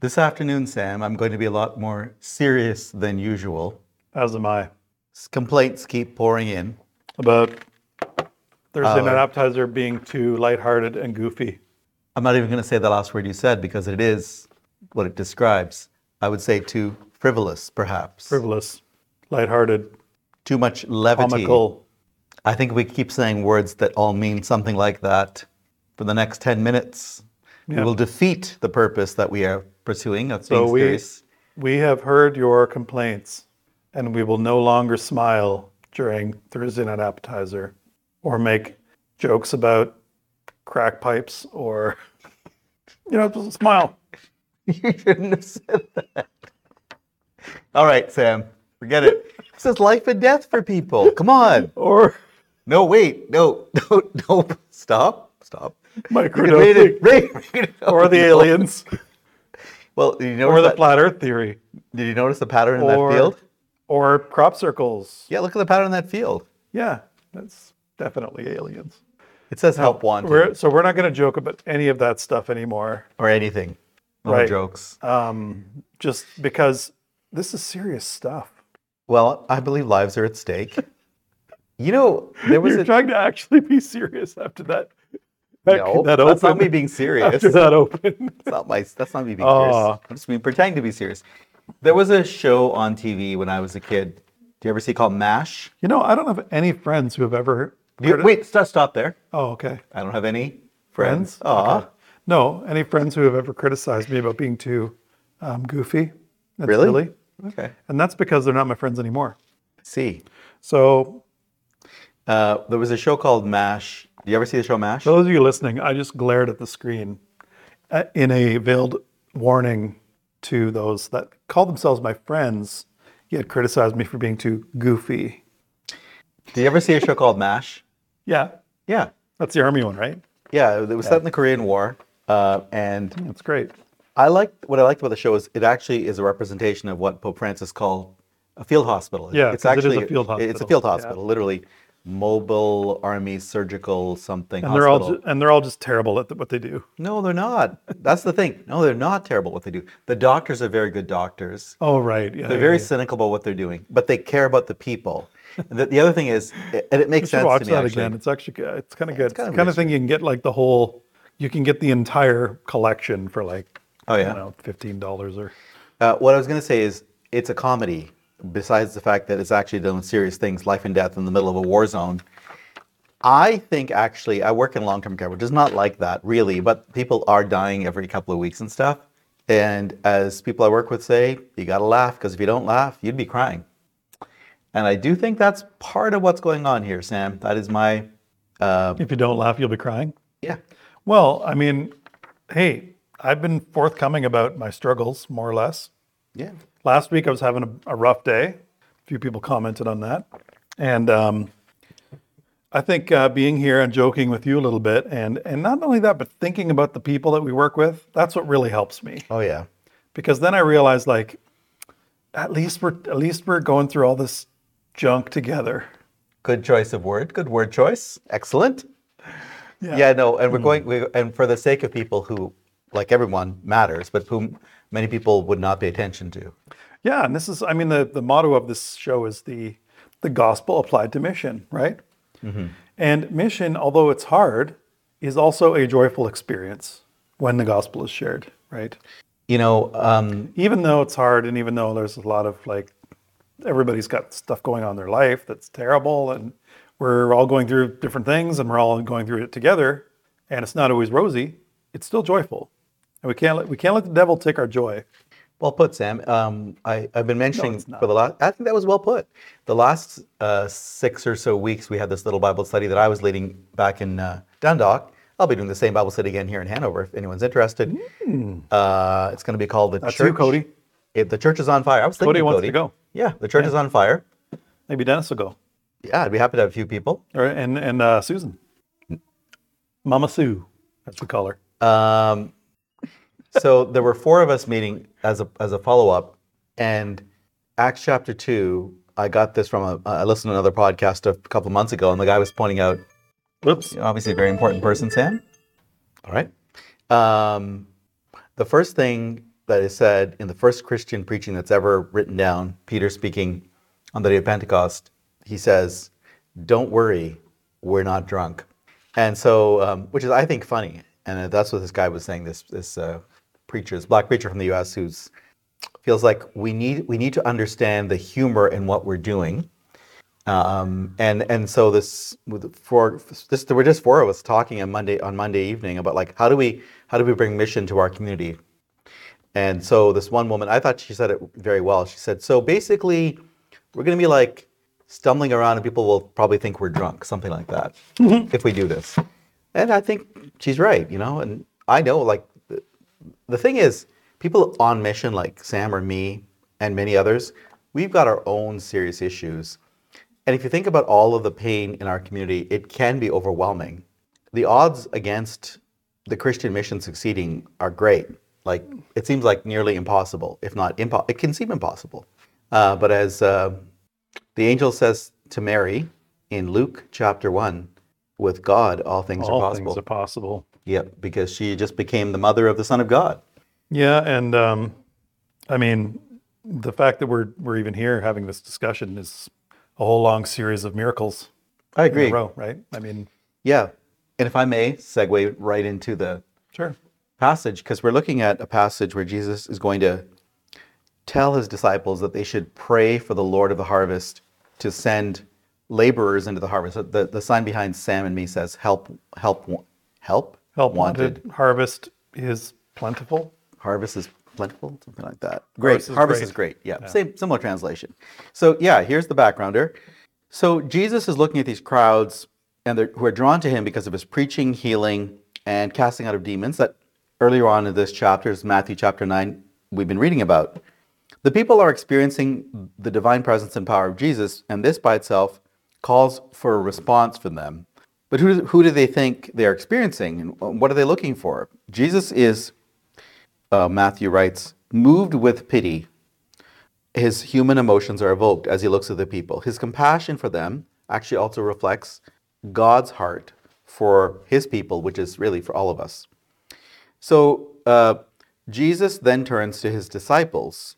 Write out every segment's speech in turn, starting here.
This afternoon, Sam, I'm going to be a lot more serious than usual. As am I. Complaints keep pouring in. About Thursday Uh, night appetizer being too lighthearted and goofy. I'm not even going to say the last word you said because it is what it describes. I would say too frivolous, perhaps. Frivolous, lighthearted, Too much levity. comical. I think we keep saying words that all mean something like that for the next 10 minutes. We will defeat the purpose that we are pursuing of So we serious. we have heard your complaints, and we will no longer smile during Thursday night appetizer, or make jokes about crack pipes, or you know, smile. You shouldn't have said that. All right, Sam, forget it. This is life and death for people. Come on. Or No, wait. No, no, no. Stop. Stop. Microdosing, it. Read, read it. or the aliens, Well, you notice, or the that- flat Earth theory, did you notice the pattern in or that field? or crop circles. Yeah, look at the pattern in that field. Yeah, that's definitely aliens. It says help wanted We're, so we're not going to joke about any of that stuff anymore, or anything. No Right. jokes. um, just because this is serious stuff. Well, I believe lives are at stake. You know, there was You're a trying to actually be serious after that. That, no. that that's not me being serious. After that open. That's not my. That's not me being Aw. serious. I'm just being pretending to be serious. There was a show on TV when I was a kid. Do you ever see called Mash? You know, I don't have any friends who have ever. You- wait, stop, stop there. Oh, okay. I don't have any friends. Friends? Aw, Okay. No, any friends who have ever criticized me about being too um, goofy. and Really? silly. okay. And that's because they're not my friends anymore. See, So, uh, there was a show called Mash. Do you ever see the show Mash? for those of you listening, I just glared at the screen uh, in a veiled warning to those that call themselves my friends, yet criticized me for being too goofy. Do you ever see a show called Mash? Yeah, Yeah, that's the army one, right? yeah. It was set in the Korean War, uh, and it's great. I liked what I liked about the show is it actually is a representation of what Pope Francis called a field hospital. Yeah, it's 'cause it is a actually field It's a hospital, field yeah. hospital, literally mobile army surgical something And they're all ju- and they're all just terrible at the, what they do. no, they're not. That's the thing. No, they're not terrible at what they do. The doctors are very good doctors. Oh, right. Yeah, They're yeah, very yeah. cynical about what they're doing, but they care about the people. And the, the other thing is, and it makes sense watch to me that actually. again. It's actually. It's kind of good. It's kind of kind of thing you can get like the whole. You can get the entire collection for like. Oh, yeah? I don't know, fifteen dollars or. Uh, what I was going to say is, it's a comedy. Besides the fact that it's actually dealing with serious things, life and death in the middle of a war zone. I think actually, I work in long-term care, which is not like that really, but people are dying every couple of weeks and stuff. And as people I work with say, you got to laugh because if you don't laugh, you'd be crying. And I do think that's part of what's going on here, Sam. That is my, uh, If you don't laugh, you'll be crying. yeah. Well, I mean, hey, I've been forthcoming about my struggles, more or less. Yeah. Last week I was having a, a rough day. A few people commented on that, and um, I think uh, being here and joking with you a little bit, and and not only that, but thinking about the people that we work with, that's what really helps me. Oh yeah. because then I realized like at least we're at least we're going through all this junk together. Good choice of word. Good word choice. Excellent. Yeah, no, and we're going, we, and for the sake of people who, like everyone, matters, but whom many people would not pay attention to. Yeah, and this is I mean the the motto of this show is the the gospel applied to mission, right? And mission, although it's hard, is also a joyful experience when the gospel is shared, right? You know, um, Even though it's hard and even though there's a lot of like everybody's got stuff going on in their life that's terrible and we're all going through different things and we're all going through it together and it's not always rosy, it's still joyful. And we can't let we can't let the devil take our joy. well put, Sam. Um, I, I've been mentioning not. for the last, I think that was well put. The last uh, six or so weeks, we had this little Bible study that I was leading back in uh, Dundalk. I'll be doing the same Bible study again here in Hanover if anyone's interested. Uh, it's going to be called the That's Church. you, Cody. It, the church is on fire. I was thinking Cody of wants to go. Yeah, the church is on fire. Maybe Dennis will go. Yeah, I'd be happy to have a few people. Or and and uh, Susan. Mama Sue, as we call her. Um, so there were four of us meeting as a as a follow up, and Acts chapter two. I got this from a I listened to another podcast a couple of months ago, and the guy was pointing out, Whoops. obviously a very important person, Sam. All right. Um, the first thing that is said in the first Christian preaching that's ever written down. Peter speaking on the day of Pentecost, he says, "Don't worry, we're not drunk," and so um, which is I think funny, and that's what this guy was saying. This this uh, preacher, this black preacher from the U.S. who's feels like we need we need to understand the humor in what we're doing. Um, and and so this for this there were just four of us talking on Monday on Monday evening about like how do we how do we bring mission to our community? And so this one woman, I thought she said it very well. She said, so basically, we're going to be like stumbling around, and people will probably think we're drunk, something like that, if we do this. And I think she's right, you know. And I know, like, the, thing is, people on mission like Sam or me and many others, we've got our own serious issues. And if you think about all of the pain in our community, it can be overwhelming. The odds against the Christian mission succeeding are great. Like it seems like nearly impossible, if not impossible. It can seem impossible. Uh, but as uh, the angel says to Mary in Luke chapter one, with God all things All are possible. All things are possible. Yep, because she just became the mother of the Son of God. Yeah, and um, I mean, the fact that we're we're even here having this discussion is a whole long series of miracles I in agree. a row, right? I mean, Yeah, and if I may segue right into the sure. passage because we're looking at a passage where Jesus is going to tell his disciples that they should pray for the Lord of the harvest to send laborers into the harvest. The, the sign behind Sam and me says, "Help, help, help, Help wanted. Harvest is plentiful. Harvest is plentiful, something like that. Great. Harvest Harvest, is is, great. great. Yeah, same similar translation. So yeah, here's the backgrounder. So Jesus is looking at these crowds, and they're, who are drawn to him because of his preaching, healing, and casting out of demons. That earlier on in this chapter is Matthew chapter nine. We've been reading about. The people are experiencing the divine presence and power of Jesus, and this by itself calls for a response from them. But who, who do they think they are experiencing, and what are they looking for? Jesus is uh, Matthew writes, moved with pity, his human emotions are evoked as he looks at the people. His compassion for them actually also reflects God's heart for his people, which is really for all of us. So uh, Jesus then turns to his disciples.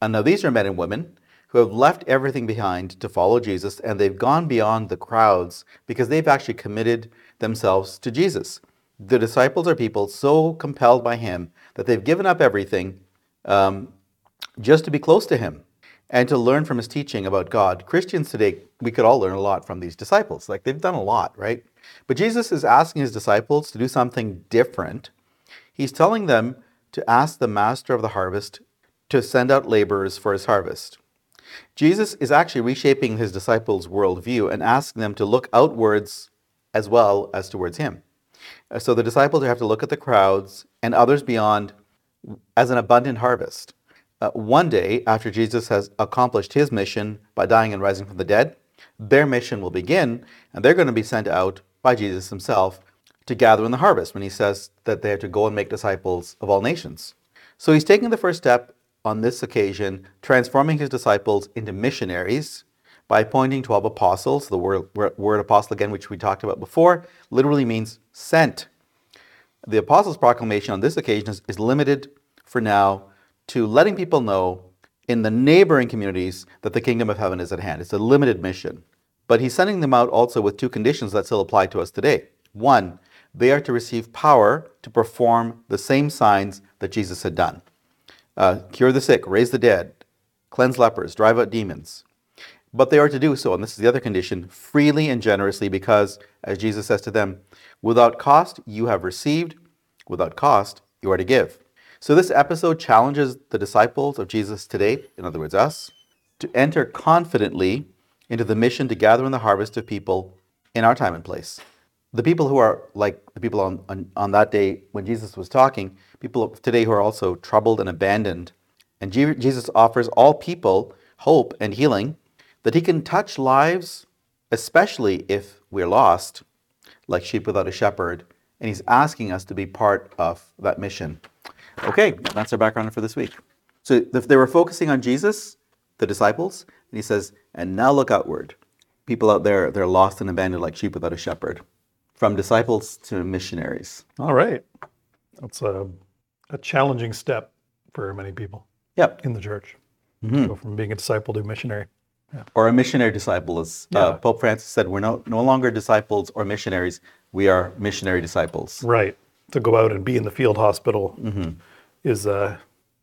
And now these are men and women who have left everything behind to follow Jesus, and they've gone beyond the crowds because they've actually committed themselves to Jesus. The disciples are people so compelled by him that they've given up everything um, just to be close to him and to learn from his teaching about God. Christians today, we could all learn a lot from these disciples. Like they've done a lot, right? But Jesus is asking his disciples to do something different. He's telling them to ask the master of the harvest to send out laborers for his harvest. Jesus is actually reshaping his disciples' worldview and asking them to look outwards as well as towards him. Uh, So the disciples have to look at the crowds and others beyond as an abundant harvest. Uh, one day, after Jesus has accomplished his mission by dying and rising from the dead, their mission will begin, and they're going to be sent out by Jesus himself to gather in the harvest when he says that they have to go and make disciples of all nations. So he's taking the first step on this occasion, transforming his disciples into missionaries by appointing 12 apostles. The word, word, apostle, again, which we talked about before, literally means sent. The apostles' proclamation on this occasion is, is limited for now to letting people know in the neighboring communities that the kingdom of heaven is at hand. It's a limited mission. But he's sending them out also with two conditions that still apply to us today. One, they are to receive power to perform the same signs that Jesus had done uh, cure the sick, raise the dead, cleanse lepers, drive out demons. But they are to do so, and this is the other condition, freely and generously, because, as Jesus says to them, without cost you have received, without cost you are to give. So this episode challenges the disciples of Jesus today, in other words, us, to enter confidently into the mission to gather in the harvest of people in our time and place. The people who are like the people on, on, on that day when Jesus was talking, people today who are also troubled and abandoned. And Jesus offers all people hope and healing that he can touch lives, especially if we're lost, like sheep without a shepherd. And he's asking us to be part of that mission. Okay, that's our background for this week. So they were focusing on Jesus, the disciples, and he says, and now look outward. People out there, they're lost and abandoned like sheep without a shepherd. From disciples to missionaries. All right. That's a, a challenging step for many people Yep. in the church. Mm-hmm. Go from being a disciple to a missionary. Or a missionary disciple, as uh, Pope Francis said, we're no, no longer disciples or missionaries. We are missionary disciples. Right. To go out and be in the field hospital Mm-hmm. is uh,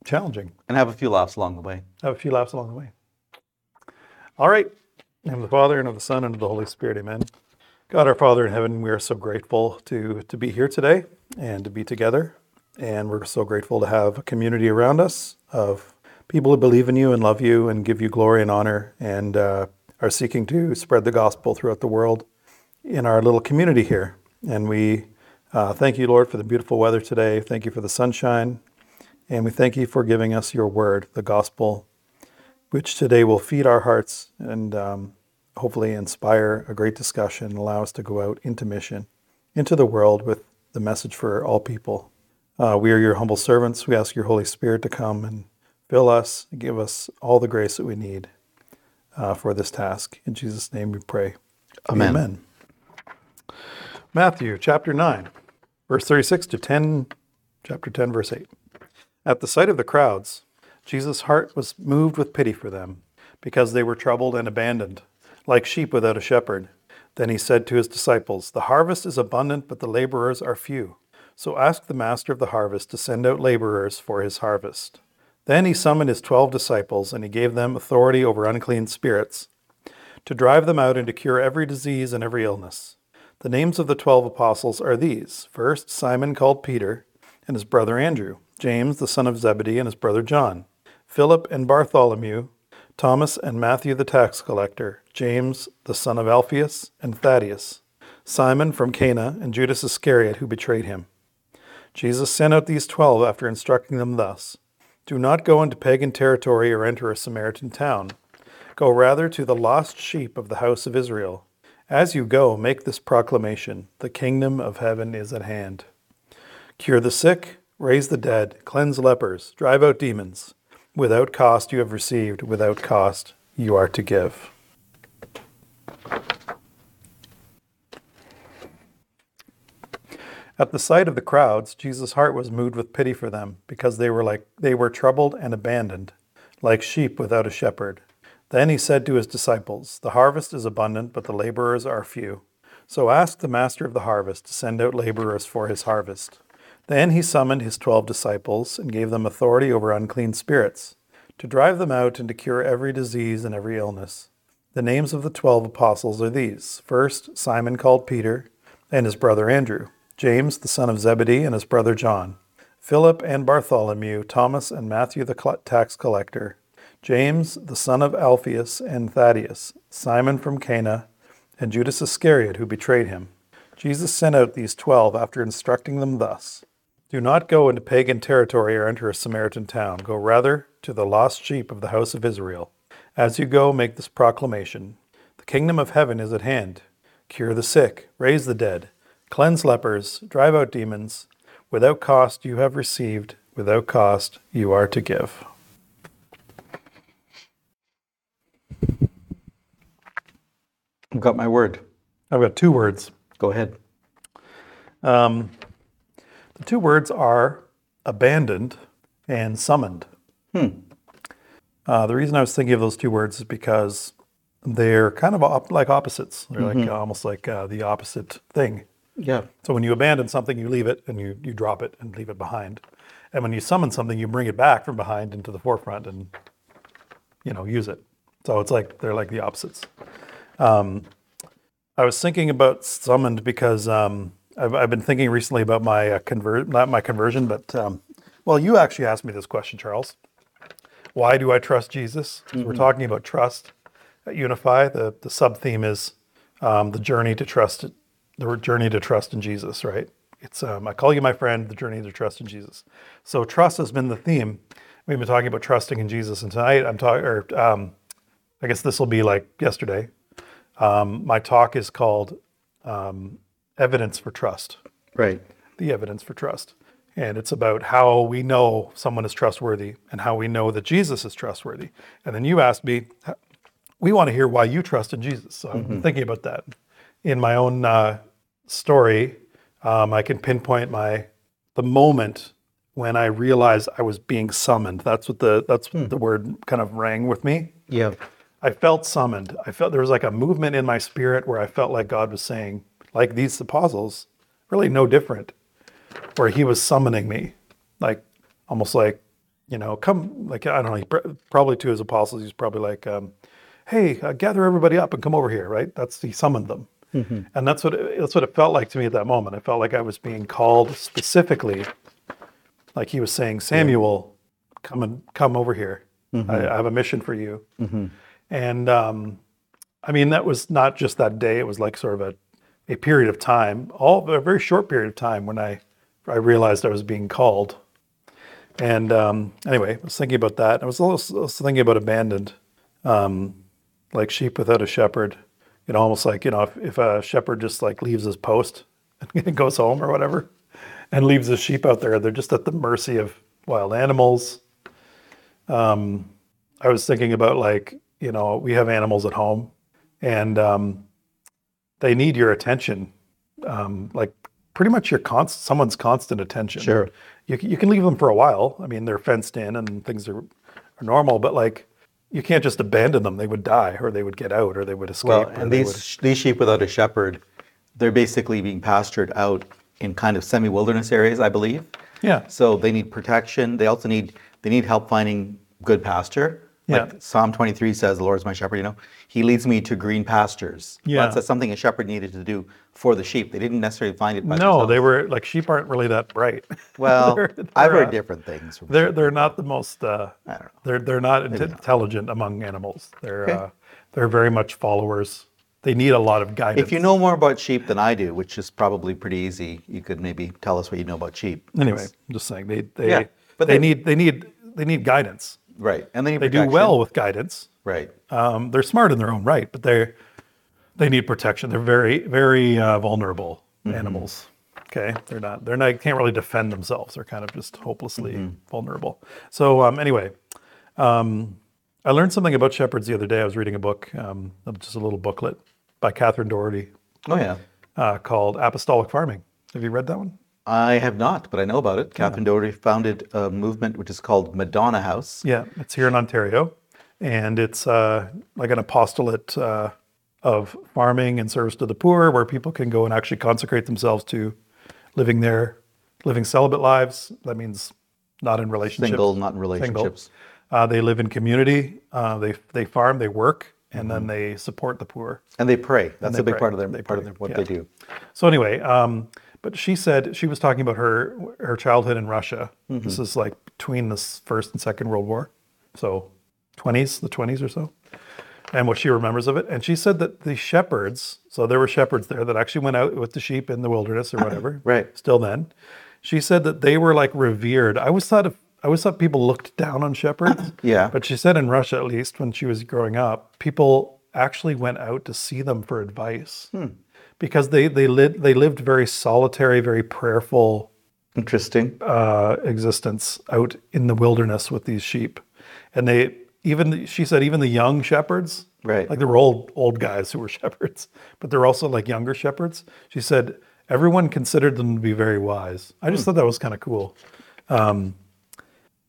challenging. And have a few laughs along the way. Have a few laughs along the way. All right. In the name of the Father and of the Son and of the Holy Spirit. Amen. God our Father in heaven, we are so grateful to to be here today and to be together. And we're so grateful to have a community around us of people who believe in you and love you and give you glory and honor and uh, are seeking to spread the gospel throughout the world in our little community here. And we uh, thank you, Lord, for the beautiful weather today. Thank you for the sunshine. And we thank you for giving us your word, the gospel, which today will feed our hearts and um, hopefully inspire a great discussion and allow us to go out into mission, into the world with the message for all people. Uh, we are your humble servants. We ask your Holy Spirit to come and fill us, and give us all the grace that we need uh, for this task. In Jesus' name we pray. Amen. Amen. Matthew chapter 9, verse 36 to 10, chapter 10, verse 8. At the sight of the crowds, Jesus' heart was moved with pity for them, because they were troubled and abandoned, like sheep without a shepherd. Then he said to his disciples, The harvest is abundant, but the laborers are few. So ask the master of the harvest to send out laborers for his harvest. Then he summoned his twelve disciples, and he gave them authority over unclean spirits, to drive them out and to cure every disease and every illness. The names of the twelve apostles are these first, Simon called Peter, and his brother Andrew, James the son of Zebedee, and his brother John, Philip and Bartholomew, Thomas and Matthew the tax collector, James the son of Alphaeus, and Thaddeus, Simon from Cana, and Judas Iscariot, who betrayed him. Jesus sent out these twelve after instructing them thus Do not go into pagan territory or enter a Samaritan town. Go rather to the lost sheep of the house of Israel. As you go, make this proclamation The kingdom of heaven is at hand. Cure the sick, raise the dead, cleanse lepers, drive out demons. Without cost you have received, without cost you are to give. At the sight of the crowds, Jesus' heart was moved with pity for them, because they were like they were troubled and abandoned, like sheep without a shepherd. Then he said to his disciples, The harvest is abundant, but the laborers are few. So ask the master of the harvest to send out laborers for his harvest. Then he summoned his twelve disciples and gave them authority over unclean spirits, to drive them out and to cure every disease and every illness. The names of the twelve apostles are these first, Simon called Peter, and his brother Andrew, James the son of Zebedee, and his brother John, Philip and Bartholomew, Thomas and Matthew the tax collector, James the son of Alphaeus and Thaddeus, Simon from Cana, and Judas Iscariot, who betrayed him. Jesus sent out these twelve after instructing them thus Do not go into pagan territory or enter a Samaritan town. Go rather to the lost sheep of the house of Israel. As you go, make this proclamation The kingdom of heaven is at hand. Cure the sick, raise the dead, cleanse lepers, drive out demons. Without cost you have received, without cost you are to give. I've got my word. I've got two words. Go ahead. Um, the two words are abandoned and summoned. Uh, the reason I was thinking of those two words is because they're kind of op- like opposites. They're like almost like uh, the opposite thing. Yeah. So when you abandon something, you leave it and you, you drop it and leave it behind. And when you summon something, you bring it back from behind into the forefront and you know use it. So it's like they're like the opposites. Um, I was thinking about summoned because um, I've, I've been thinking recently about my uh, convert not my conversion, but um, well, you actually asked me this question, Charles. Why do I trust Jesus? 'Cause We're talking about trust at Unify. The the sub theme is um, the journey to trust the journey to trust in Jesus, right? It's um, I call you my friend, the journey to trust in Jesus. So trust has been the theme. We've been talking about trusting in Jesus, and tonight I'm talking, or um, I guess this will be like yesterday. Um, my talk is called um, "Evidence for Trust." Right. the evidence for trust. And it's about how we know someone is trustworthy and how we know that Jesus is trustworthy. And then you asked me, we want to hear why you trust in Jesus. So I'm thinking about that. In my own uh, story, um, I can pinpoint my the moment when I realized I was being summoned. That's what the that's what the word kind of rang with me. Yeah. I felt summoned. I felt there was like a movement in my spirit where I felt like God was saying, like these apostles, really no different, where He was summoning me, like almost like, you know, come, like I don't know, probably to His apostles, He's probably like, um, hey, uh, gather everybody up and come over here, right? That's He summoned them, and that's what it, that's what it felt like to me at that moment. I felt like I was being called specifically, like He was saying, Samuel, come and come over here. I, I have a mission for you. And um, I mean, that was not just that day. It was like sort of a, a period of time, all a very short period of time when I, I realized I was being called. And um, anyway, I was thinking about that. I was also thinking about abandoned, um, like sheep without a shepherd. You know, almost like you know, if, if a shepherd just like leaves his post and goes home or whatever, and leaves the sheep out there, they're just at the mercy of wild animals. Um, I was thinking about like you know we have animals at home, and um, they need your attention, um, like pretty much your const someone's constant attention. Sure. You can, you can leave them for a while. I mean, they're fenced in and things are, are normal, but like you can't just abandon them. They would die, or they would get out, or they would escape. Well, and these these sheep without a shepherd, they're basically being pastured out in kind of semi-wilderness areas, I believe. Yeah. So they need protection. They also need they need help finding good pasture. Like Yeah. Psalm 23 says, "The Lord is my shepherd." You know, He leads me to green pastures. Yeah. That's, that's something a shepherd needed to do for the sheep. They didn't necessarily find it by no, themselves. they were like sheep aren't really that bright. Well, They're- I've heard uh, different things. From They're they're not the most. Uh, I don't know. They're they're not inte- intelligent among animals. They're Okay. uh, they're very much followers. They need a lot of guidance. If you know more about sheep than I do, which is probably pretty easy, you could maybe tell us what you know about sheep. anyway, I'm just saying they they Yeah, but they, they- need they need they need guidance. Right. And they need They do well with guidance. Right. Um, they're smart in their own right, but they they need protection. They're very very uh, vulnerable Mm-hmm. animals. Okay, they're not they're not can't really defend themselves. They're kind of just hopelessly Mm-hmm. vulnerable. So um, anyway, um, I learned something about shepherds the other day. I was reading a book, um, just a little booklet by Catherine Doherty Oh yeah. uh, called Apostolic Farming. Have you read that one? I have not, but I know about it. Catherine Doherty founded a movement which is called Madonna House. Yeah, it's here in Ontario, and it's uh, like an apostolate uh, of farming and service to the poor, where people can go and actually consecrate themselves to living their living celibate lives. That means not in relationships. Single, not in relationships. Uh, they live in community. Uh, they they farm. They work, and Mm-hmm. then they support the poor. And they pray. That's they a big pray. part of their part of their, what yeah. they do. So anyway, um, but she said she was talking about her her childhood in Russia. Mm-hmm. This is like between the first and second World War, so twenties, the twenties or so, and what she remembers of it. And she said that the shepherds, so there were shepherds there that actually went out with the sheep in the wilderness or whatever. Right. Still then, she said that they were like revered. I always thought of. I always thought people looked down on shepherds. Yeah. But she said in Russia, at least when she was growing up, people actually went out to see them for advice Hmm. Because they they lived they lived very solitary, very prayerful Interesting. uh, existence out in the wilderness with these sheep, and they even she said even the young shepherds, Right. Like there were old old guys who were shepherds, but there were also like younger shepherds. She said everyone considered them to be very wise. I Hmm. just thought that was kind of cool. Um,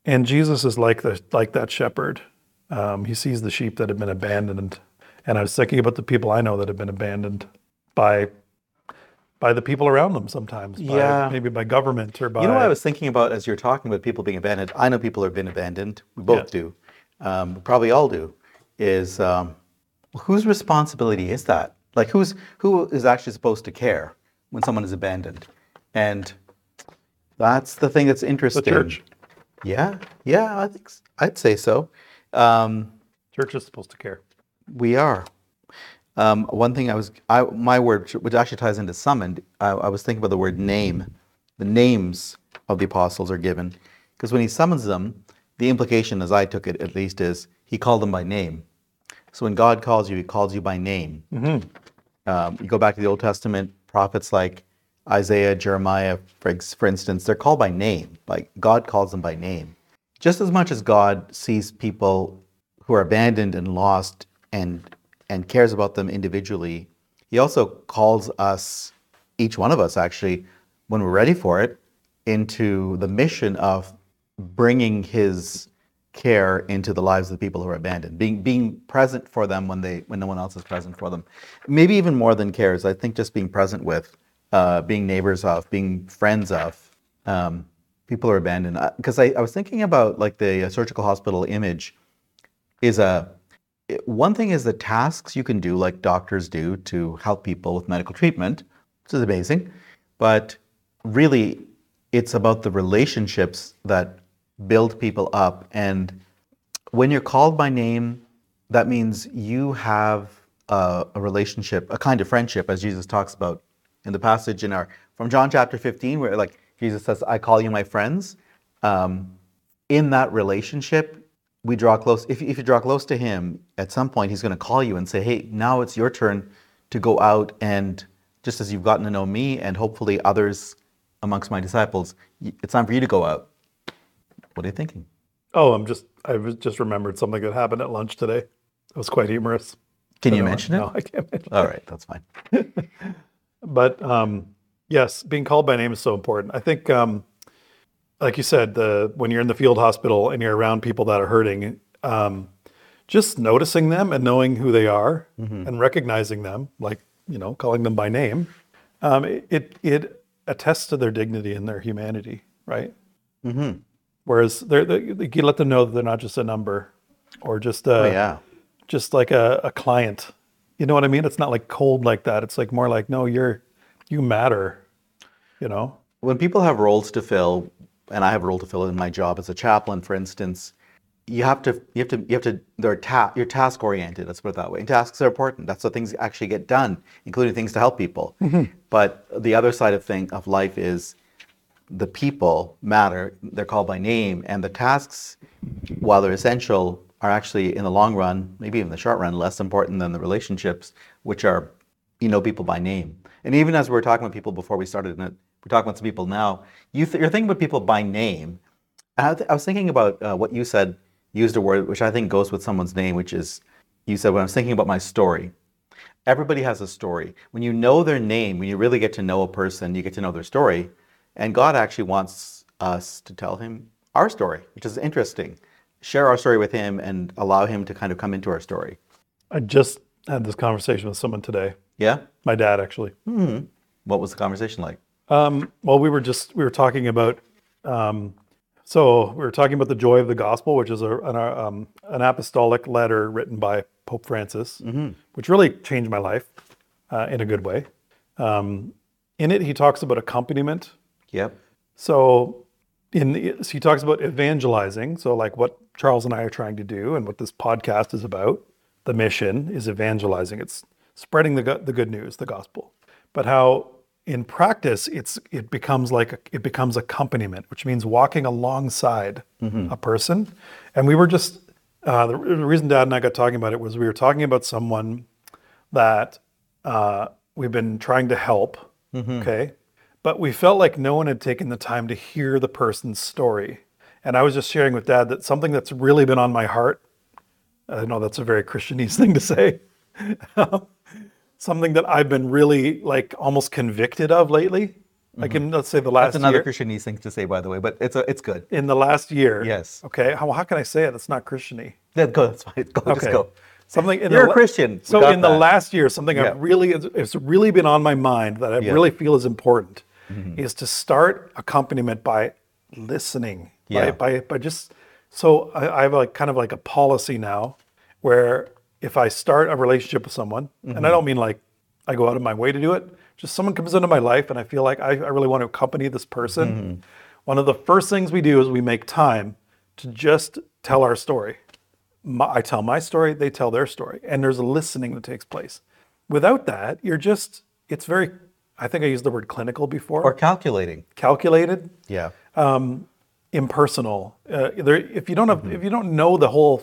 and Jesus is like the like that shepherd. Um, he sees the sheep that have been abandoned, and I was thinking about the people I know that have been abandoned by by the people around them. Sometimes, by, Yeah. maybe by government or by You know what I was thinking about as you're talking about people being abandoned? I know people have been abandoned. We both do. Um, probably all do. Is um, whose responsibility is that? Like who's who is actually supposed to care when someone is abandoned? And that's the thing that's interesting. the church. Yeah, yeah, I think I'd say so. Um, Church is supposed to care. we are. Um, one thing I was, I, my word, which actually ties into summoned, I, I was thinking about the word name. The names of the apostles are given. Because when he summons them, the implication, as I took it at least, is he called them by name. So when God calls you, he calls you by name. Um, you go back to the Old Testament, prophets like Isaiah, Jeremiah, for, for instance, they're called by name. Like God calls them by name. Just as much as God sees people who are abandoned and lost and and cares about them individually, He also calls us, each one of us actually, when we're ready for it, into the mission of bringing his care into the lives of the people who are abandoned, being being present for them when they when no one else is present for them. Maybe even more than cares. I think just being present with, uh, being neighbors of, being friends of um, people who are abandoned. Because I, I was thinking about like the uh, surgical hospital image is a one thing is the tasks you can do like doctors do to help people with medical treatment, which is amazing, but really it's about the relationships that build people up. And when you're called by name that means you have a, a relationship a kind of friendship as jesus talks about in the passage in our from john chapter 15 where like jesus says i call you my friends. Um, in that relationship we draw close if, if you draw close to him at some point he's going to call you and say hey now it's your turn to go out and just as you've gotten to know me and hopefully others amongst my disciples it's time for you to go out what are you thinking Oh, I'm just I just remembered something that happened at lunch today. It was quite humorous. can you mention it No, I can't mention. all right that's fine But um, yes, being called by name is so important. I think, um, like you said, the when you're in the field hospital and you're around people that are hurting, um, just noticing them and knowing who they are and recognizing them, like you know, calling them by name, um, it, it it attests to their dignity and their humanity, right? mm-hmm. Whereas they're, they you let them know that they're not just a number or just a, oh yeah just like a, a client. You know what I mean? It's not like cold like that. It's like more like, no, you're you matter. You know? when people have roles to fill, and I have a role to fill in my job as a chaplain, for instance, you have to you have to you have to they're ta- you're task oriented. Let's put it that way. And tasks are important. That's how things actually get done, including things to help people. Mm-hmm. But the other side of thing of life is the people matter. They're called by name, and the tasks, while they're essential, are actually in the long run, maybe even the short run, less important than the relationships, which are you know people by name. And even as we were talking with people before we started, we're talking with some people now, you th- you're thinking about people by name. I, th- I was thinking about uh, what you said, used a word which I think goes with someone's name, which is you said when I was thinking about my story. Everybody has a story. When you know their name, when you really get to know a person, you get to know their story. And God actually wants us to tell him our story, which is interesting. Share our story with him and allow him to kind of come into our story. I just had this conversation with someone today. Yeah? My dad actually. hmm What was the conversation like? Um, well, we were just we were talking about. Um, so we were talking about the joy of the gospel, which is a, an, um, an apostolic letter written by Pope Francis, which really changed my life uh, in a good way. Um, in it, he talks about accompaniment. Yep. So, in the, so he talks about evangelizing. So, like what Charles and I are trying to do, and what this podcast is about. The mission is evangelizing. It's spreading the the good news, the gospel. But how in practice, it's it becomes like a, it becomes accompaniment, which means walking alongside a person. And we were just uh, the, the reason Dad and I got talking about it was we were talking about someone that uh, we've been trying to help. Okay. But we felt like no one had taken the time to hear the person's story. And I was just sharing with dad that something that's really been on my heart. I know that's a very Christianese thing to say. Something that I've been really like almost convicted of lately. Like in let's say the last year. That's another year. Christianese thing to say, by the way, but it's a, it's good. in the last year. Yes. Okay. How, how can I say it? That's not Christiany. Yeah, go. That's fine. Go. Just Okay. go. Something in You're the a Christian. So in the last year, something Yeah. I've really it's, it's really been on my mind that I Yeah. really feel is important Mm-hmm. is to start accompaniment by listening. Yeah. By, by by just so I, I have like kind of like a policy now where if I start a relationship with someone, and Mm-hmm. I don't mean like I go out of my way to do it, just someone comes into my life and I feel like I, I really want to accompany this person. Mm-hmm. One of the first things we do is we make time to just tell our story my, I tell my story, they tell their story, and there's a listening that takes place. Without that, you're just, it's very, I think I used the word clinical before, Or calculating. calculated, Yeah. Um, impersonal. Uh, there, if you don't have, if you don't know the whole,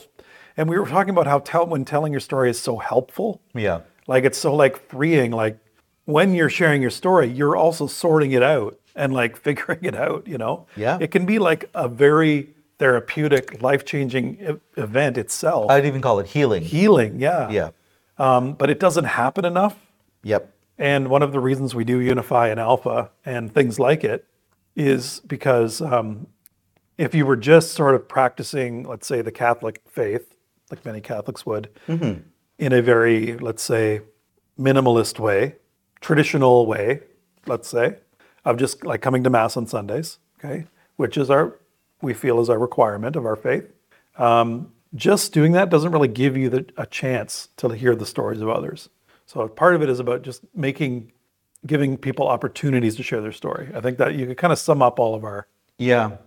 and we were talking about how tell, when telling your story is so helpful, Yeah. like it's so like freeing, like when you're sharing your story, you're also sorting it out and like figuring it out, you know? Yeah. It can be like a very therapeutic, life-changing e- event itself. I'd even call it healing. healing yeah Yeah. um, but it doesn't happen enough Yep. and one of the reasons we do unify and alpha and things like it is because um, if you were just sort of practicing, let's say, the Catholic faith, like many Catholics would, in a very, let's say, minimalist way, traditional way, let's say, of just like coming to Mass on Sundays, okay, which is our, we feel is our requirement of our faith. Um, just doing that doesn't really give you the, a chance to hear the stories of others. So part of it is about just making, giving people opportunities to share their story. I think that you could kind of sum up all of our, Yeah.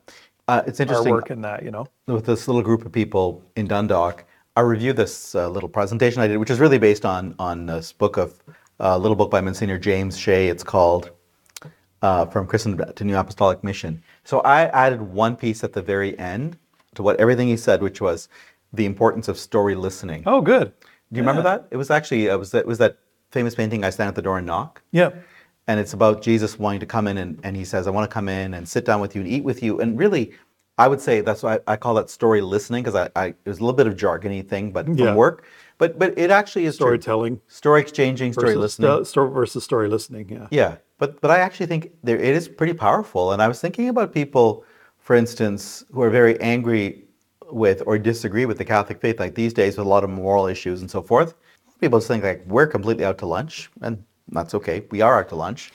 Uh, it's our interesting. work in that, you know? with this little group of people in Dundalk, I reviewed this uh, little presentation I did, which is really based on on this book of a uh, little book by Monsignor James Shea. It's called uh, "From Christendom to Apostolic Mission." So I added one piece at the very end to what everything he said, which was the importance of story listening. Oh, good. Do you remember that? It was actually it was that it was that famous painting. I stand at the door and knock Yeah. and it's about Jesus wanting to come in and, and he says, I want to come in and sit down with you and eat with you. And really, I would say that's why I, I call that story listening because I, I it was a little bit of jargony thing, but from Yeah. work. But but it actually is true. Storytelling story exchanging, story listening. sto- story versus story listening. Yeah. Yeah, but but I actually think there it is pretty powerful. And I was thinking about people, for instance, who are very angry with or disagree with the Catholic faith, like these days with a lot of moral issues and so forth. People just think like we're completely out to lunch, and that's okay. We are out to lunch.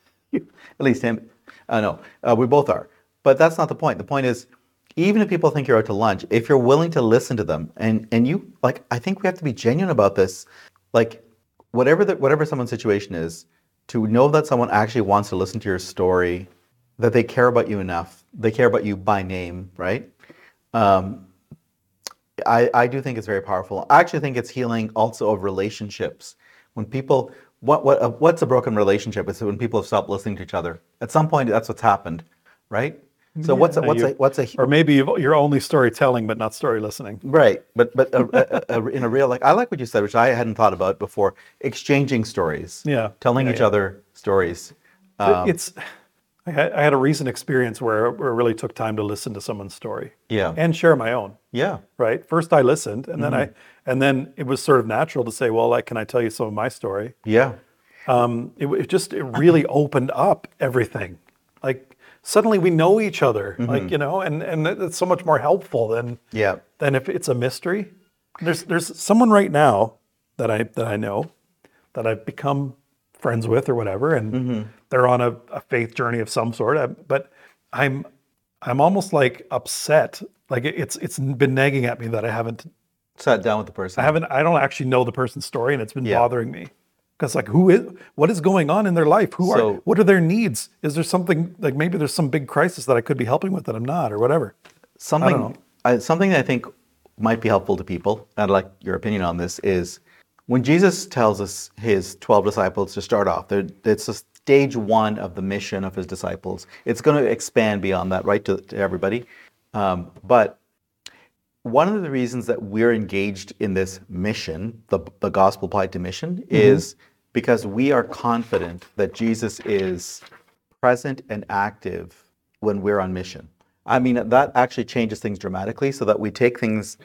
At least him. Uh, no, uh, we both are. But that's not the point. The point is, even if people think you're out to lunch, if you're willing to listen to them, and and you like, I think we have to be genuine about this. Like, whatever the whatever someone's situation is, to know that someone actually wants to listen to your story, that they care about you enough, they care about you by name, right? Um, I, I do think it's very powerful. I actually think it's healing also of relationships. When people, what, what, uh, what's a broken relationship? It's when people have stopped listening to each other. At some point, that's what's happened, right? So what's a, what's you- a, what's a, Or maybe you're only storytelling, but not story listening. right? But but a, a, in a real like I like what you said, which I hadn't thought about before. Exchanging stories, Yeah. telling Yeah, each yeah. other stories. Um, it's, I had, I had a recent experience where, where it really took time to listen to someone's story Yeah, and share my own. yeah, Right. First, I listened, and then I, Mm-hmm. and then it was sort of natural to say, "Well, like, can I tell you some of my story?" yeah, um, it, it just it really opened up everything. Like suddenly we know each other, Mm-hmm. like you know, and and it's so much more helpful than yeah. than if it's a mystery. There's there's someone right now that I that I know that I've become friends with or whatever, and Mm-hmm. they're on a, a faith journey of some sort. I, but I'm I'm almost like upset. Like it- it's it's been nagging at me that I haven't Sat down with the person. I haven't. I don't actually know the person's story, and it's been Yeah. bothering me. Because like, who is? What is going on in their life? Who are? What are their needs? Is there something like maybe there's some big crisis that I could be helping with that I'm not, or whatever? something. I, something that I think might be helpful to people. I'd like your opinion on this. Is when Jesus tells us his twelve disciples to start off, it's a stage one of the mission of his disciples. It's going to expand beyond that, right, to, to everybody. Um, but one of the reasons that we're engaged in this mission, the, the gospel applied to mission, mm-hmm. is because we are confident that Jesus is present and active when we're on mission. I mean, that actually changes things dramatically so that we take things,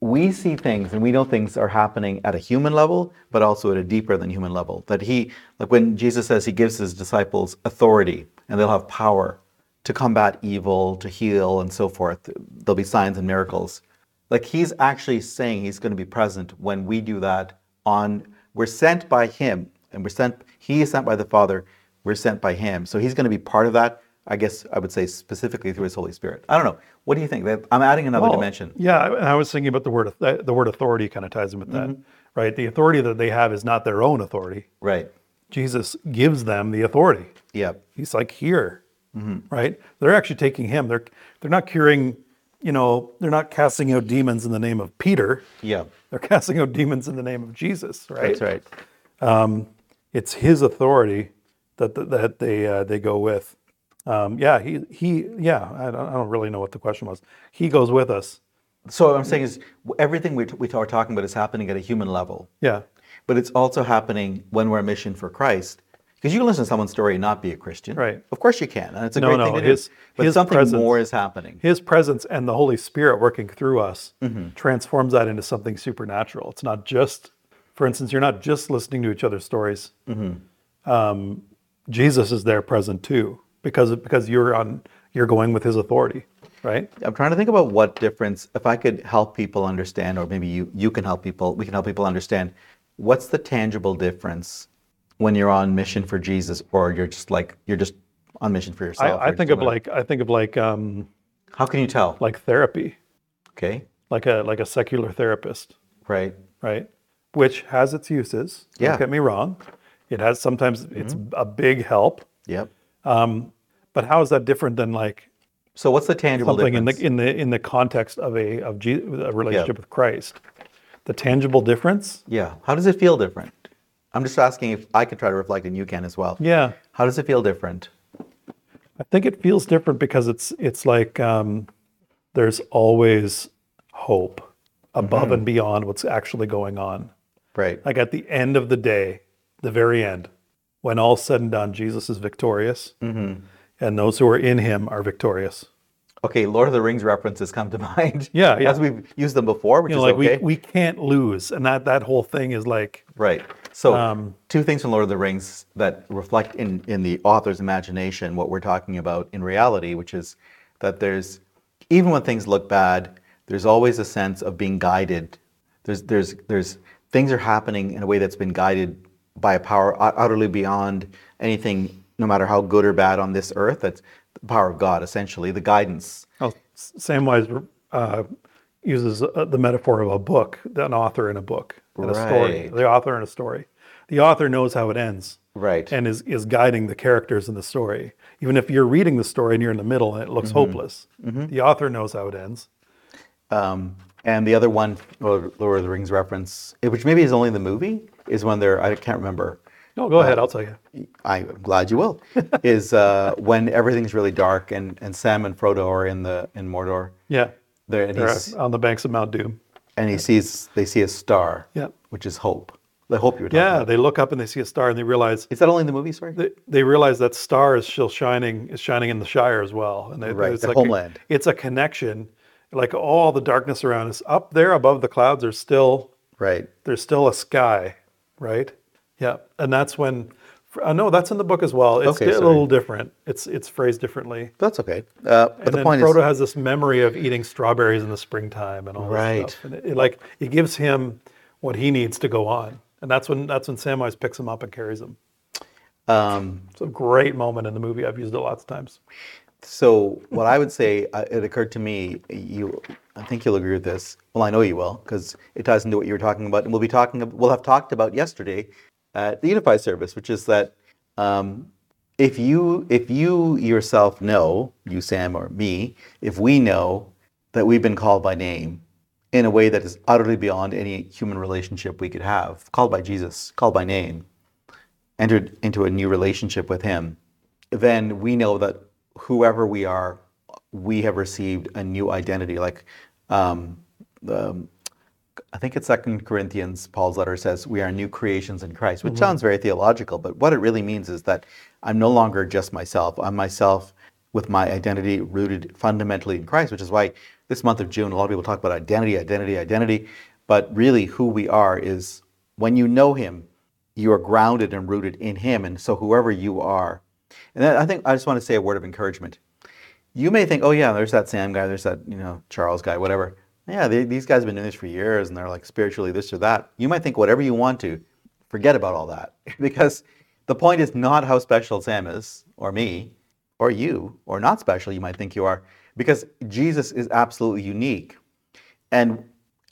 we see things and we know things are happening at a human level, but also at a deeper than human level. That he, like when Jesus says he gives his disciples authority and they'll have power to combat evil, to heal, and so forth, there'll be signs and miracles. Like he's actually saying he's going to be present when we do that on, we're sent by him and we're sent, he is sent by the Father, we're sent by him. So he's going to be part of that, I guess I would say specifically through his Holy Spirit. I don't know. What do you think? I'm adding another Well, dimension. Yeah, I was thinking about the word the the word authority kind of ties in with that, Mm-hmm. right? The authority that they have is not their own authority. Right. Jesus gives them the authority. Yeah. He's like here, right? They're actually taking him. They're they're not curing, you know, they're not casting out demons in the name of Peter. Yeah. They're casting out demons in the name of Jesus, right? That's right. It's his authority that that, that they uh, they go with. Um, yeah, he he yeah. I don't, I don't really know what the question was. He goes with us. So what I'm saying is everything we, we are talking about is happening at a human level. Yeah, But it's also happening when we're on mission for Christ. Because you can listen to someone's story and not be a Christian. Right. Of course you can. And it's a No, great no, thing to his- do. But his something presence- more is happening. his presence and the Holy Spirit working through us Mm-hmm. transforms that into something supernatural. It's not just, for instance, you're not just listening to each other's stories. Mm-hmm. Um, Jesus is there present too. because because you're on you're going with his authority, right? I'm trying to think about what difference, if I could help people understand, or maybe you, you can help people, we can help people understand, what's the tangible difference when you're on mission for Jesus or you're just like, you're just on mission for yourself? I or think of like I think of like um, How can you tell? like therapy, Okay, like a like a secular therapist, right. right? Which has its uses. Yeah. Don't get me wrong. It has sometimes it's a big help. Yep. But how is that different than like So what's the tangible something in the in the in the context of a of a relationship with Christ? The tangible difference? yeah. How does it feel different? I'm just asking if I could try to reflect and you can as well. Yeah. How does it feel different? I think it feels different because it's it's like um, there's always hope above Mm-hmm. and beyond what's actually going on. Right. Like at the end of the day, the very end, when all's said and done, Jesus is victorious, Mm-hmm. and those who are in Him are victorious. Okay, Lord of the Rings references come to mind. Yeah, yeah. As we've used them before, which You know, is like okay. we we can't lose, and that that whole thing is like Right. So, Um, two things from Lord of the Rings that reflect in, in the author's imagination what we're talking about in reality, which is that there's, even when things look bad, there's always a sense of being guided. There's, there's, there's things are happening in a way that's been guided by a power utterly beyond anything, no matter how good or bad on this earth. That's the power of God, essentially, the guidance. S- Samwise uh, uses uh, the metaphor of a book, an author in a book, and a story. The author in a story. The author knows how it ends. Right. and is, is guiding the characters in the story. Even if you're reading the story and you're in the middle and it looks hopeless, the author knows how it ends. Um, and the other one, Lord Lord of the Rings reference, which maybe is only the movie, is when they're, I can't remember. No, go ahead. I'll tell you. I'm glad you will. is uh, when everything's really dark and, and Sam and Frodo are in the in Mordor. Yeah, There and, they're he's, on the banks of Mount Doom. and he sees they see a star. Yeah. Which is hope. The hope you were talking Yeah, about. they look up and they see a star and they realize Is that only in the movie? Sorry. they, they realize that star is still shining is shining in the Shire as well. And they, Right, it's the like homeland. A, it's a connection. Like all the darkness around us, up there above the clouds, there's still right. there's still a sky, right? Yeah, and that's when. Uh, no, that's in the book as well. It's Okay, di- a little different. It's it's phrased differently. That's okay. Uh, but And the point Frodo is, has this memory of eating strawberries in the springtime and all right. Right. stuff. And it, it, like it gives him what he needs to go on. And that's when that's when Samwise picks him up and carries him. um, It's a great moment in the movie. I've used it lots of times. So what I would say, uh, it occurred to me, you, I think you'll agree with this. Well, I know you will, because it ties into what you were talking about, and we'll be talking, we'll have talked about yesterday at the Unify service, which is that um, if you, if you yourself know, you Sam or me, if we know that we've been called by name in a way that is utterly beyond any human relationship we could have, called by Jesus, called by name, entered into a new relationship with Him, then we know that whoever we are, we have received a new identity. Like, um, the, I think it's Second Corinthians, Paul's letter says, we are new creations in Christ, which sounds very theological, but what it really means is that I'm no longer just myself. I'm myself with my identity rooted fundamentally in Christ, which is why this month of June, a lot of people talk about identity, identity, identity. But really, who we are is when you know Him, you are grounded and rooted in Him. And so, whoever you are, and I think I just want to say a word of encouragement. You may think, oh yeah, there's that Sam guy, there's that you know Charles guy, whatever. Yeah, they, these guys have been doing this for years, and they're like spiritually this or that. You might think whatever you want to, forget about all that, because the point is not how special Sam is, or me, or you, or not special. You might think you are, because Jesus is absolutely unique, and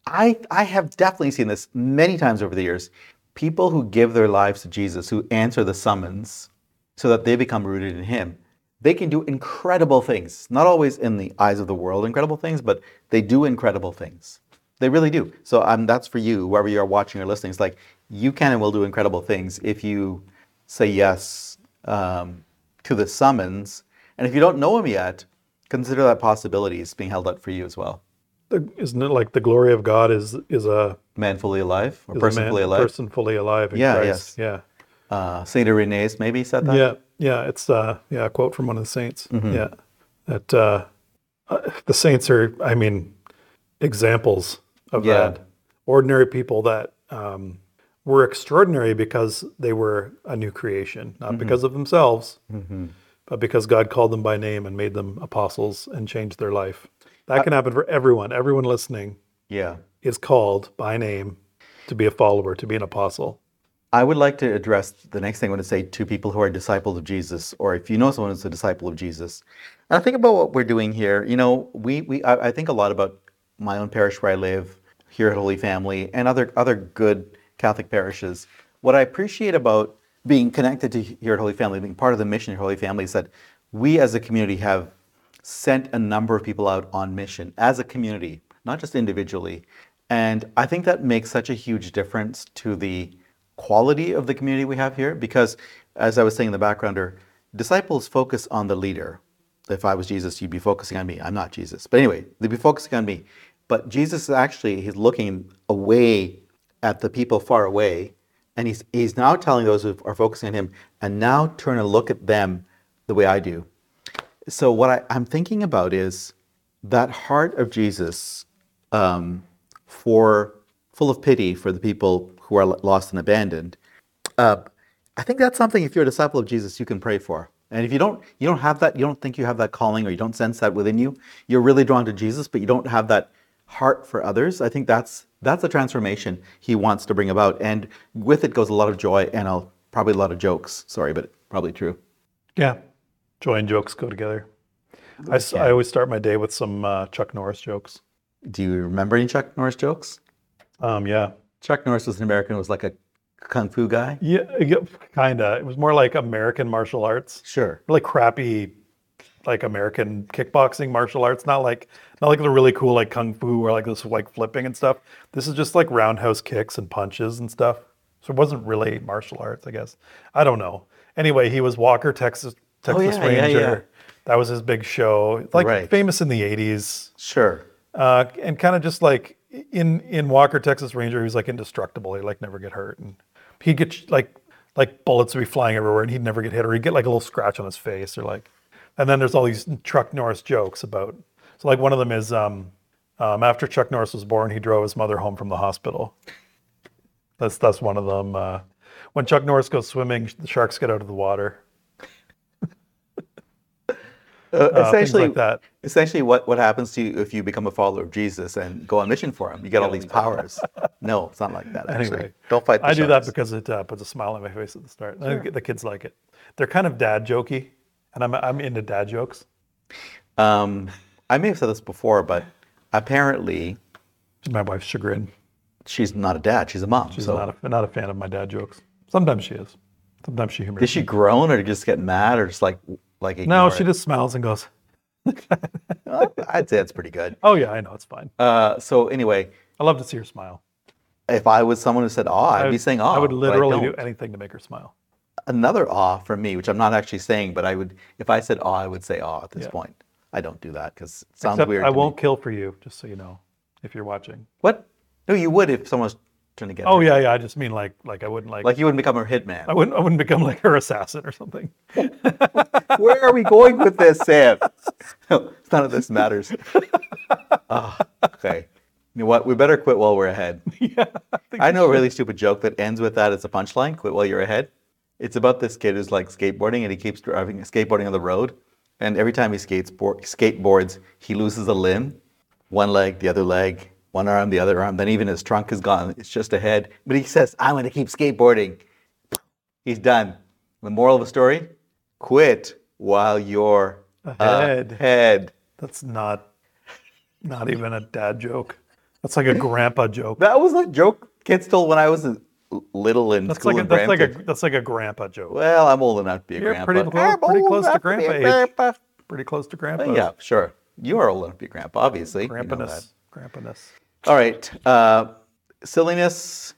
I I have definitely seen this many times over the years. People who give their lives to Jesus, who answer the summons, so that they become rooted in Him, they can do incredible things. Not always in the eyes of the world, incredible things, but they do incredible things. They really do. So um, that's for you, whoever you are watching or listening. It's like you can and will do incredible things if you say yes um, to the summons. And if you don't know Him yet, consider that possibility is being held up for you as well. The, isn't it like the glory of God is is a, Man fully alive, or person man, fully alive. person fully alive in Yeah, Christ. yes. Uh, Saint Irenaeus maybe said that. yeah, yeah. It's uh, yeah, a quote from one of the saints. Mm-hmm. Yeah, that uh, uh, the saints are, I mean, examples of Yeah. that. Ordinary people that um, were extraordinary because they were a new creation, not Mm-hmm. because of themselves, but because God called them by name and made them apostles and changed their life. That uh, can happen for everyone. Everyone listening Yeah. is called by name to be a follower, to be an apostle. I would like to address the next thing I want to say to people who are disciples of Jesus, or if you know someone who's a disciple of Jesus. And I think about what we're doing here. You know, we, we I, I think a lot about my own parish where I live, here at Holy Family, and other other good Catholic parishes. What I appreciate about being connected to here at Holy Family, being part of the mission at Holy Family, is that we as a community have sent a number of people out on mission as a community, not just individually. And I think that makes such a huge difference to the quality of the community we have here because, as I was saying in the backgrounder, disciples focus on the leader. If I was Jesus, you'd be focusing on me. I'm not Jesus. But anyway, they'd be focusing on me. But Jesus is actually, he's looking away at the people far away. And he's, he's now telling those who are focusing on him, and now turn and look at them the way I do. So what I, I'm thinking about is that heart of Jesus um, for full of pity for the people who are lost and abandoned. Uh, I think that's something if you're a disciple of Jesus, you can pray for. And if you don't, you don't have that, you don't think you have that calling, or you don't sense that within you, you're really drawn to Jesus, but you don't have that heart for others. I think that's that's a transformation he wants to bring about, and with it goes a lot of joy and a, probably a lot of jokes. Sorry, but probably true. Yeah. Joy and jokes go together. I I always start my day with some uh, Chuck Norris jokes. Do you remember any Chuck Norris jokes? Um, yeah. Chuck Norris was an American, was like a kung fu guy. Yeah, yeah kind of. It was more like American martial arts, Sure. like crappy, like American kickboxing martial arts. Not like not like the really cool like kung fu or like this like flipping and stuff. This is just like roundhouse kicks and punches and stuff. So it wasn't really martial arts, I guess. I don't know. Anyway, he was Walker, Texas Texas Oh, yeah, yeah, Ranger. yeah. That was his big show. Like Right. famous in the '80s. Sure. uh, and kind of just like in in Walker Texas Ranger, he was like indestructible. He'd like never get hurt, and he'd get like like bullets would be flying everywhere, and he'd never get hit, or he'd get like a little scratch on his face, or like. And then there's all these Chuck Norris jokes about. So like one of them is um, um, after Chuck Norris was born, he drove his mother home from the hospital. That's that's one of them. Uh, when Chuck Norris goes swimming, the sharks get out of the water. Uh, things essentially, like that. essentially, what, what happens to you if you become a follower of Jesus and go on mission for him? You get all these powers. no, it's not like that. Actually, Anyway, don't fight. The I do that because it uh, puts a smile on my face at the start. I think the kids like it. They're kind of dad jokey, and I'm I'm into dad jokes. Um, I may have said this before, but apparently To my wife's chagrin, she's not a dad; she's a mom. she's so not a, not a fan of my dad jokes. Sometimes she is. Sometimes she humors. did she me. groan or just get mad or just like like No, she it? just smiles and goes, I'd say that's pretty good. "Oh yeah, I know, it's fine." Uh, so anyway, I love to see her smile. if I was someone who said "aw," I'd be saying "aw." I would literally do anything to make her smile. Another awe for me, which I'm not actually saying, but I would, if I said awe, I would say awe at this Yeah. point. I don't do that because it sounds Except weird. I won't kill for you, just so you know, if you're watching. What? No, you would if someone was trying to get. Oh her. yeah, yeah. I just mean like like I wouldn't like, Like you wouldn't become her hitman. I wouldn't I wouldn't become like her assassin or something. Where are we going with this, Sam? None of this matters. Ah, okay. You know what? We better quit while we're ahead. yeah. I I know a really stupid joke that ends with that as a punchline. Quit while you're ahead. It's about this kid who's like skateboarding and he keeps driving skateboarding on the road, and every time he skates skateboards, he loses a limb, one leg, the other leg, one arm, the other arm. Then even his trunk is gone. It's just a head. But he says, "I'm going to keep skateboarding." He's done. The moral of the story: quit while you're Ahead. ahead. That's not not even a dad joke. That's like a grandpa joke. That was a joke kids told when I was little in That's school like a, that's like a that's like a grandpa joke. Well, I'm old enough to be a You're grandpa. pretty clo- I'm pretty close to grandpa age. grandpa. Pretty close to grandpa. Yeah, sure. You are old enough to be a grandpa, obviously. You know. Grandpaness. Grandpaness. All right. Uh, silliness,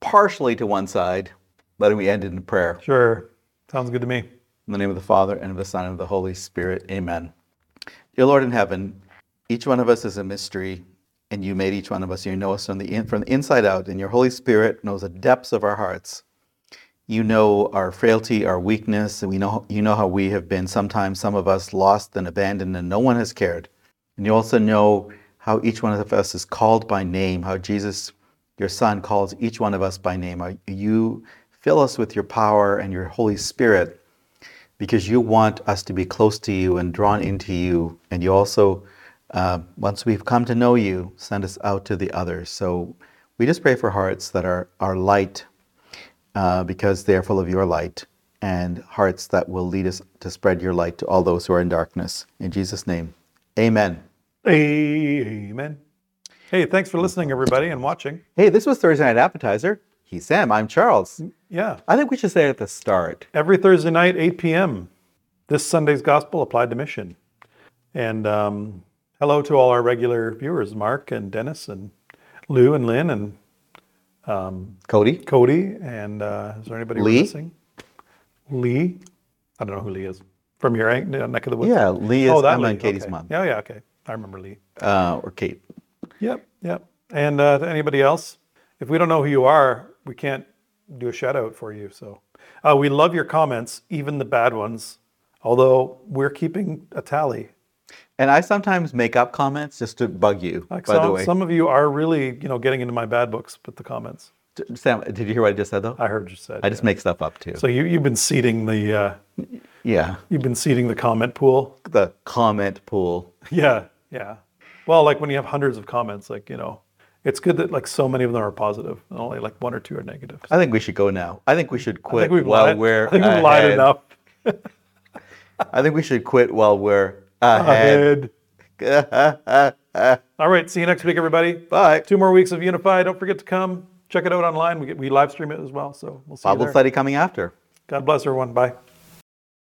partially to one side, letting we end it in prayer. Sure. Sounds good to me. In the name of the Father, and of the Son, and of the Holy Spirit. Amen. Dear Lord in heaven, each one of us is a mystery, and you made each one of us. You know us from the, in, from the inside out, and your Holy Spirit knows the depths of our hearts. You know our frailty, our weakness, and we know, you know how we have been sometimes, some of us, lost and abandoned, and no one has cared. And you also know how each one of us is called by name, how Jesus, your Son, calls each one of us by name. You fill us with your power and your Holy Spirit because you want us to be close to you and drawn into you. And you also, uh, once we've come to know you, send us out to the others. So we just pray for hearts that are, are light uh, because they are full of your light and hearts that will lead us to spread your light to all those who are in darkness. In Jesus' name, amen. Amen. Hey, thanks for listening, everybody, and watching. Hey, this was Thursday Night Appetizer. He's Sam. I'm Charles. Yeah. I think we should say it at the start. Every Thursday night, 8 p.m., this Sunday's Gospel applied to mission. And um, hello to all our regular viewers, Mark and Dennis and Lou and Lynn and Cody? Cody. And uh, is there anybody Lee? missing? Lee. I don't know who Lee is. From your neck of the woods? Yeah, Lee is oh, that Emma Lee. and Katie's okay. mom. Yeah, yeah, okay. I remember Lee. Uh, or Kate. Yep, yep. And uh, to anybody else, if we don't know who you are, we can't do a shout out for you. So uh, we love your comments, even the bad ones. Although we're keeping a tally. And I sometimes make up comments just to bug you, Like by some, the way. some of you are really, you know, getting into my bad books with the comments. D- Sam, did you hear what I just said, though? I heard you said. I just make stuff up, too. So you you've been seeding the uh, yeah. you've been seeding the comment pool. The comment pool. Yeah, yeah. Well, like when you have hundreds of comments, like you know, it's good that like so many of them are positive, and only like one or two are negative. I think we should go now. I think we should I quit think we've while lied. we're I think we've lied enough. I think we should quit while we're ahead. Ahead. All right. See you next week, everybody. Bye. Two more weeks of Unify. Don't forget to come check it out online. We get, we live stream it as well. So we'll see you Bible study coming after. God bless everyone. Bye.